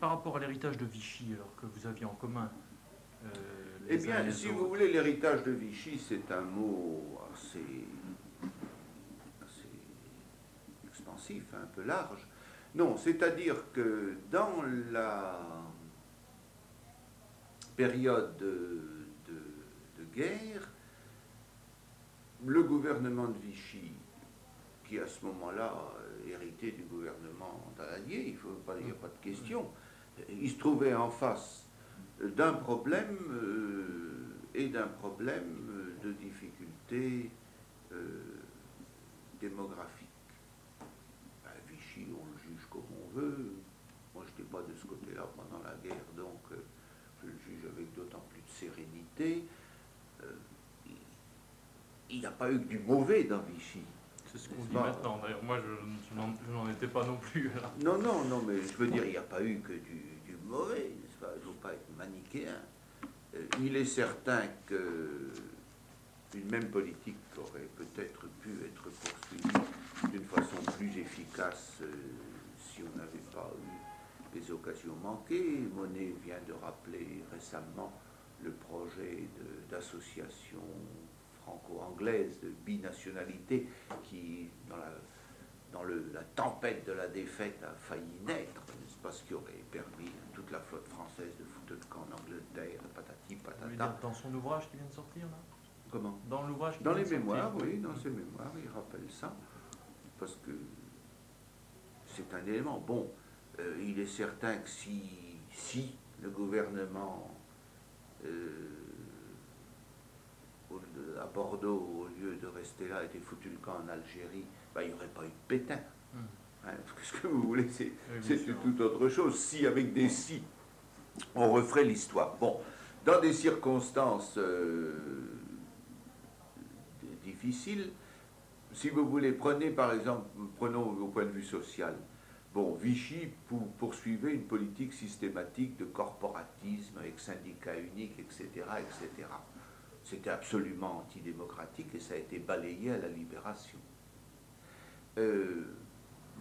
par rapport à l'héritage de Vichy, alors que vous aviez en commun euh, Eh bien, si vous voulez, l'héritage de Vichy, c'est un mot assez, assez expansif, un peu large. Non, c'est-à-dire que dans la période de, guerre, le gouvernement de Vichy, qui à ce moment-là hérité du gouvernement Daladier, il n'y a pas de question, il se trouvait en face d'un problème euh, et d'un problème de difficulté euh, démographique. Ben, Vichy, on le juge comme on veut. Moi, je n'étais pas de ce côté-là pendant la guerre, donc euh, je le juge avec d'autant plus de sérénité. il n'y a pas eu que du mauvais dans Vichy. C'est ce qu'on dit maintenant. D'ailleurs, moi, je, n'en étais pas non plus. Non, non, non, mais je veux dire, il n'y a pas eu que du, du mauvais, n'est-ce pas? Il ne faut pas être manichéen. Euh, il est certain qu'une même politique aurait peut-être pu être poursuivie d'une façon plus efficace euh, si on n'avait pas eu des occasions manquées. Monet vient de rappeler récemment le projet d'association franco-anglaise de binationalité qui, dans, la, dans le, la tempête de la défaite, a failli naître, n'est-ce pas, ce qui aurait permis à toute la flotte française de foutre le camp en Angleterre, patati patata. Dans son ouvrage qui vient de sortir, là? Comment? Dans l'ouvrage Dans les mémoires, oui, dans ses mémoires, il rappelle ça, parce que c'est un élément. Bon, euh, il est certain que si, si le gouvernement euh, à Bordeaux, au lieu de rester là, était foutu le camp en Algérie, ben, il n'y aurait pas eu de Pétain. Hmm. Hein, ce que vous voulez, c'est tout autre chose. Si, avec des si, on referait l'histoire. Bon, dans des circonstances euh, difficiles, si vous voulez, prenez par exemple, prenons au point de vue social. Bon, Vichy poursuivait une politique systématique de corporatisme avec syndicats uniques, etc., etc. C'était absolument antidémocratique et ça a été balayé à la libération. Euh,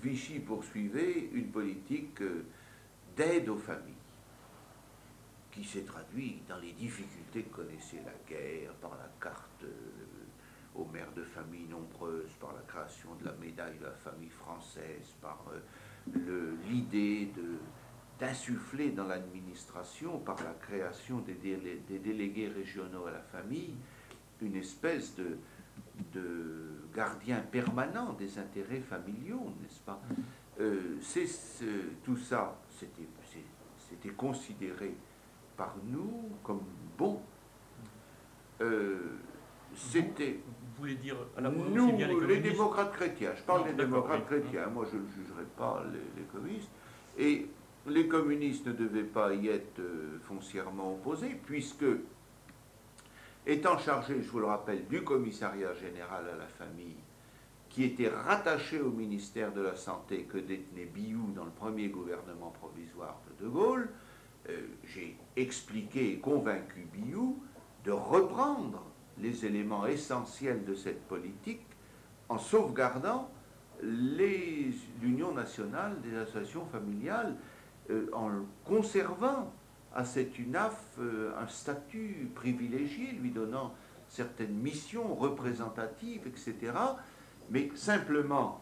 Vichy poursuivait une politique euh, d'aide aux familles qui s'est traduite dans les difficultés que connaissait la guerre, par la carte euh, aux mères de familles nombreuses, par la création de la médaille de la famille française, par l'idée de d'insuffler dans l'administration, par la création des, délégués régionaux à la famille, une espèce de, de gardien permanent des intérêts familiaux, n'est-ce pas? Euh, c'est, Tout ça, c'était considéré par nous comme bon. Euh, c'était. Vous voulez dire à la Nous, les, démocrates chrétiens, je parle des démocrates chrétiens, moi je ne jugerai pas les, les communistes. Et les communistes ne devaient pas y être euh, foncièrement opposés, puisque, étant chargés, je vous le rappelle, du commissariat général à la famille, qui était rattaché au ministère de la Santé que détenait Biou dans le premier gouvernement provisoire de De Gaulle, euh, j'ai expliqué et convaincu Biou de reprendre les éléments essentiels de cette politique en sauvegardant l'union nationale des associations familiales euh, en conservant à cette UNAF euh, un statut privilégié, lui donnant certaines missions représentatives, etc. Mais simplement,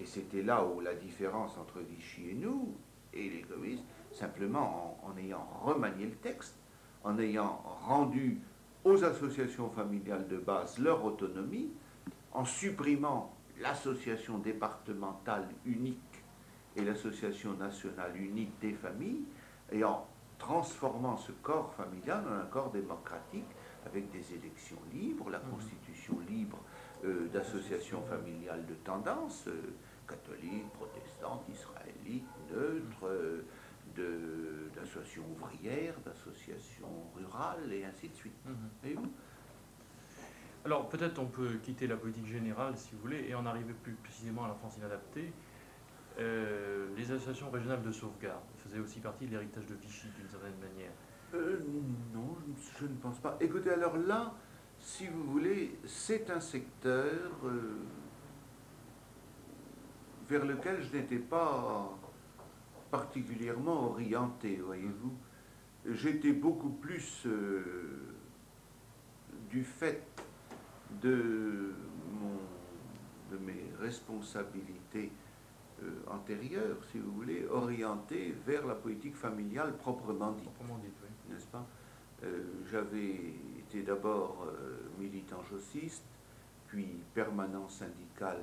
et c'était là où la différence entre Vichy et nous, et les communistes, simplement en, ayant remanié le texte, en ayant rendu aux associations familiales de base leur autonomie, en supprimant l'association départementale unique et l'Association nationale unique des familles, et en transformant ce corps familial en un corps démocratique avec des élections libres, la mmh. constitution libre euh, d'associations familiales de tendance, euh, catholiques, protestantes, israélites, neutres, euh, d'associations ouvrières, d'associations rurales, et ainsi de suite. Mmh. alors peut-être on peut quitter la politique générale si vous voulez et en arriver plus précisément à la France inadaptée. Euh, les associations régionales de sauvegarde faisaient aussi partie de l'héritage de Vichy d'une certaine manière euh, Non, je ne pense pas. Écoutez, alors là, si vous voulez, c'est un secteur euh, vers lequel je n'étais pas particulièrement orienté, voyez-vous. J'étais beaucoup plus du fait de mes responsabilités euh, antérieures, si vous voulez, orienté vers la politique familiale proprement dite. Proprement dite, oui. N'est-ce pas? Euh, J'avais été d'abord militant jossiste, puis permanent syndical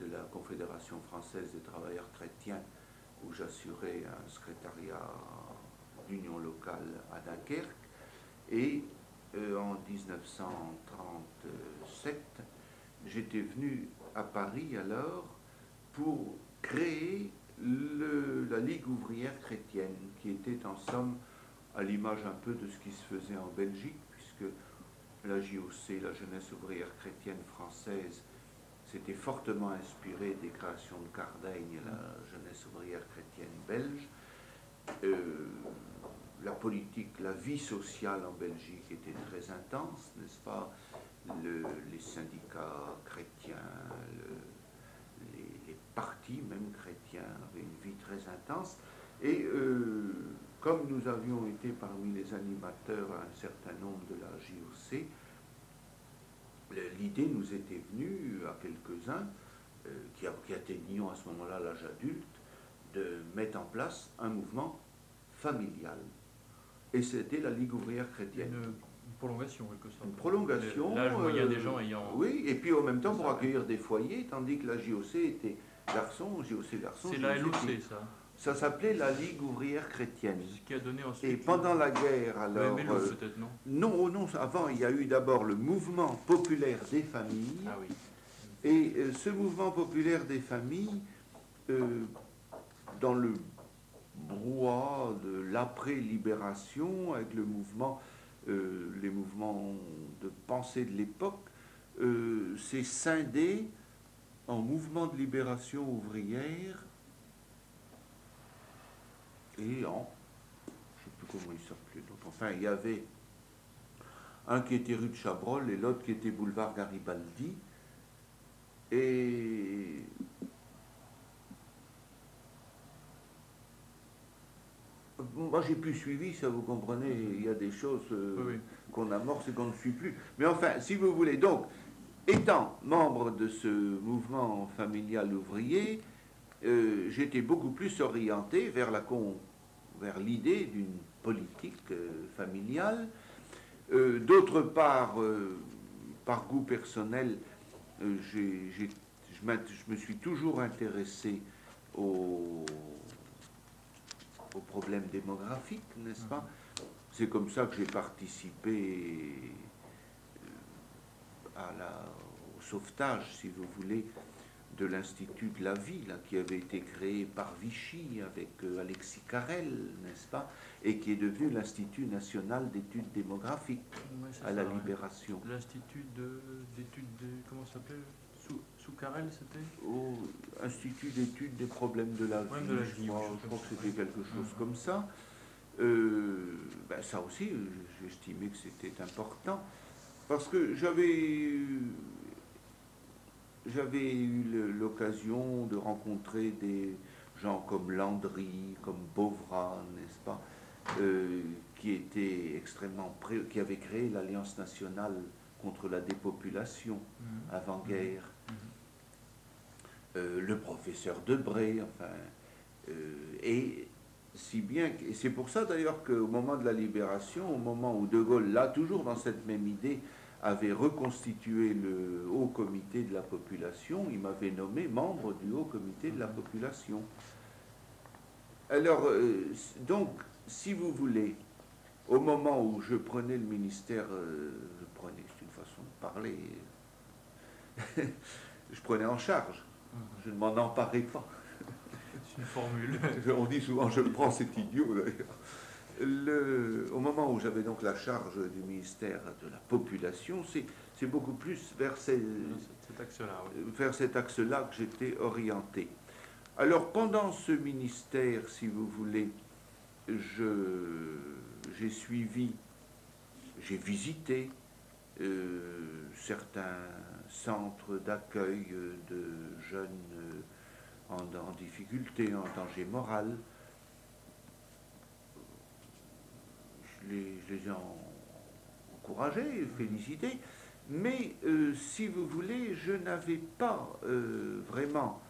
de la Confédération française des travailleurs chrétiens, où j'assurais un secrétariat d'union locale à Dunkerque. Et euh, en 1937, j'étais venu à Paris alors pour créer la Ligue ouvrière chrétienne, qui était en somme à l'image un peu de ce qui se faisait en Belgique, puisque la JOC, la Jeunesse ouvrière chrétienne française, s'était fortement inspiré des créations de Cardaigne, la jeunesse ouvrière chrétienne belge. Euh, la politique, la vie sociale en Belgique était très intense, n'est-ce pas? Les syndicats chrétiens, partis même chrétiens avaient une vie très intense. Et euh, comme nous avions été parmi les animateurs à un certain nombre de la JOC, l'idée nous était venue à quelques-uns, euh, qui, qui, atteignions à ce moment-là l'âge adulte, de mettre en place un mouvement familial. Et c'était la Ligue ouvrière chrétienne. Une, prolongation, quelque sorte. Une prolongation. L'âge moyen des gens ayant. Oui, et puis en même temps pour accueillir des foyers, tandis que la JOC était garçon, JOC garçon. C'est la LOC, ça. Ça s'appelait la Ligue ouvrière chrétienne. Ce qui a donné ensuite. Et pendant la guerre, alors. Euh, peut-être, non Non, oh non, avant, il y a eu d'abord le mouvement populaire des familles. Ah oui. Et euh, ce mouvement populaire des familles, euh, dans le brouhaha de l'après-libération, avec le mouvement, les mouvements de pensée de l'époque, s'est scindé en mouvement de libération ouvrière et en, je ne sais plus comment il s'appelait, donc enfin il y avait un qui était rue de Chabrol et l'autre qui était boulevard Garibaldi. Et moi j'ai plus suivi, ça vous comprenez, il y a des choses euh, qu'on amorce et qu'on ne suit plus. Mais enfin, si vous voulez, donc, étant membre de ce mouvement familial ouvrier, euh, j'étais beaucoup plus orienté vers la vers l'idée d'une politique euh, familiale. Euh, d'autre part, par goût personnel, je, me suis toujours intéressé aux, aux problèmes démographiques, n'est-ce pas? C'est comme ça que j'ai participé à la, au sauvetage, si vous voulez, de l'Institut de la vie, qui avait été créé par Vichy avec euh, Alexis Carrel, n'est-ce pas, et qui est devenu l'Institut national d'études démographiques à la Libération. L'Institut d'études, de, comment ça s'appelait sous, sous, Carrel, c'était? Au Institut d'études des problèmes de la vie, de la je, crois, que c'était quelque chose comme ça. Euh, ben ça aussi, j'estimais que c'était important, parce que j'avais j'avais eu l'occasion de rencontrer des gens comme Landry, comme Beauvra, n'est-ce pas, euh, qui étaient extrêmement qui avaient créé l'Alliance nationale contre la dépopulation mmh. avant-guerre. Mmh. Mmh. Euh, le professeur Debré, enfin, euh, et si bien, et c'est pour ça d'ailleurs qu'au moment de la libération, au moment où De Gaulle, là toujours dans cette même idée, avait reconstitué le haut comité de la population, il m'avait nommé membre du haut comité de la population. Alors, euh, donc, si vous voulez, au moment où je prenais le ministère, euh, je prenais, c'est une façon de parler, je prenais en charge, je ne m'en emparais pas. Une formule. On dit souvent, je le prends, c'est idiot d'ailleurs au moment où j'avais donc la charge du ministère de la population, c'est beaucoup plus vers, cet axe-là que j'étais orienté. Alors pendant ce ministère, si vous voulez, j'ai suivi, j'ai visité euh, certains centres d'accueil de jeunes en, difficulté, en danger moral. Je les, ai encouragés, félicités, mais euh, si vous voulez, je n'avais pas euh, vraiment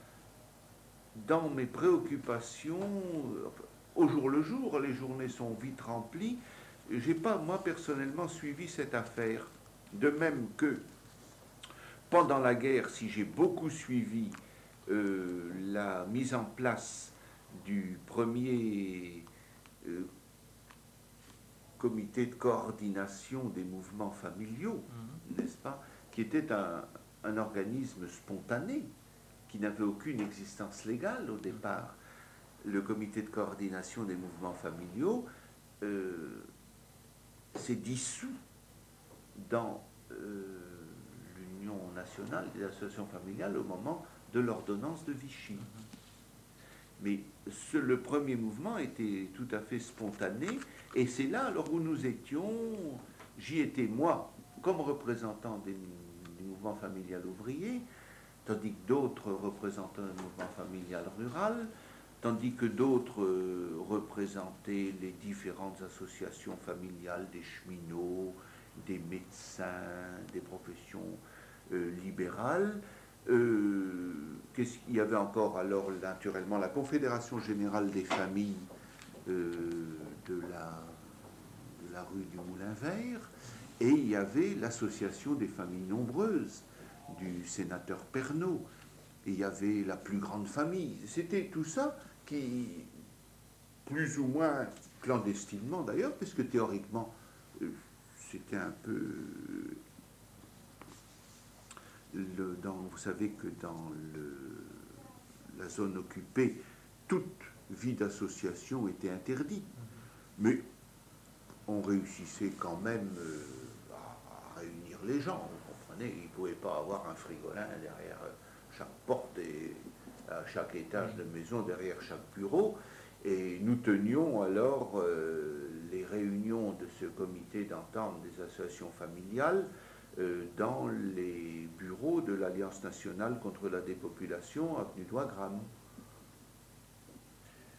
dans mes préoccupations, euh, au jour le jour, les journées sont vite remplies, j'ai pas moi personnellement suivi cette affaire. De même que pendant la guerre, si j'ai beaucoup suivi euh, la mise en place du premier euh, comité de coordination des mouvements familiaux, mhm. n'est-ce pas, qui était un, organisme spontané, qui n'avait aucune existence légale au départ. Le comité de coordination des mouvements familiaux euh, s'est dissous dans l'Union nationale des associations familiales au moment de l'ordonnance de Vichy. Mais le premier mouvement était tout à fait spontané, et c'est là alors où nous étions, j'y étais moi, comme représentant des, du mouvement familial ouvrier, tandis que d'autres représentaient le mouvement familial rural, tandis que d'autres euh, représentaient les différentes associations familiales des cheminots, des médecins, des professions euh, libérales. Euh, il y avait encore alors naturellement? La Confédération générale des familles euh, de, la, la, rue du Moulin Vert, et il y avait l'association des familles nombreuses du sénateur Pernaud, et il y avait la plus grande famille. C'était tout ça qui, plus ou moins clandestinement d'ailleurs, puisque théoriquement, euh, c'était un peu vous savez que dans la zone occupée, toute vie d'association était interdite. Mais on réussissait quand même euh, à, réunir les gens. Vous comprenez Il ne pouvait pas avoir un frigolin derrière chaque porte et à chaque étage de maison, derrière chaque bureau. Et nous tenions alors euh, les réunions de ce comité d'entente des associations familiales dans les bureaux de l'Alliance nationale contre la dépopulation, avenue d'Ouagram.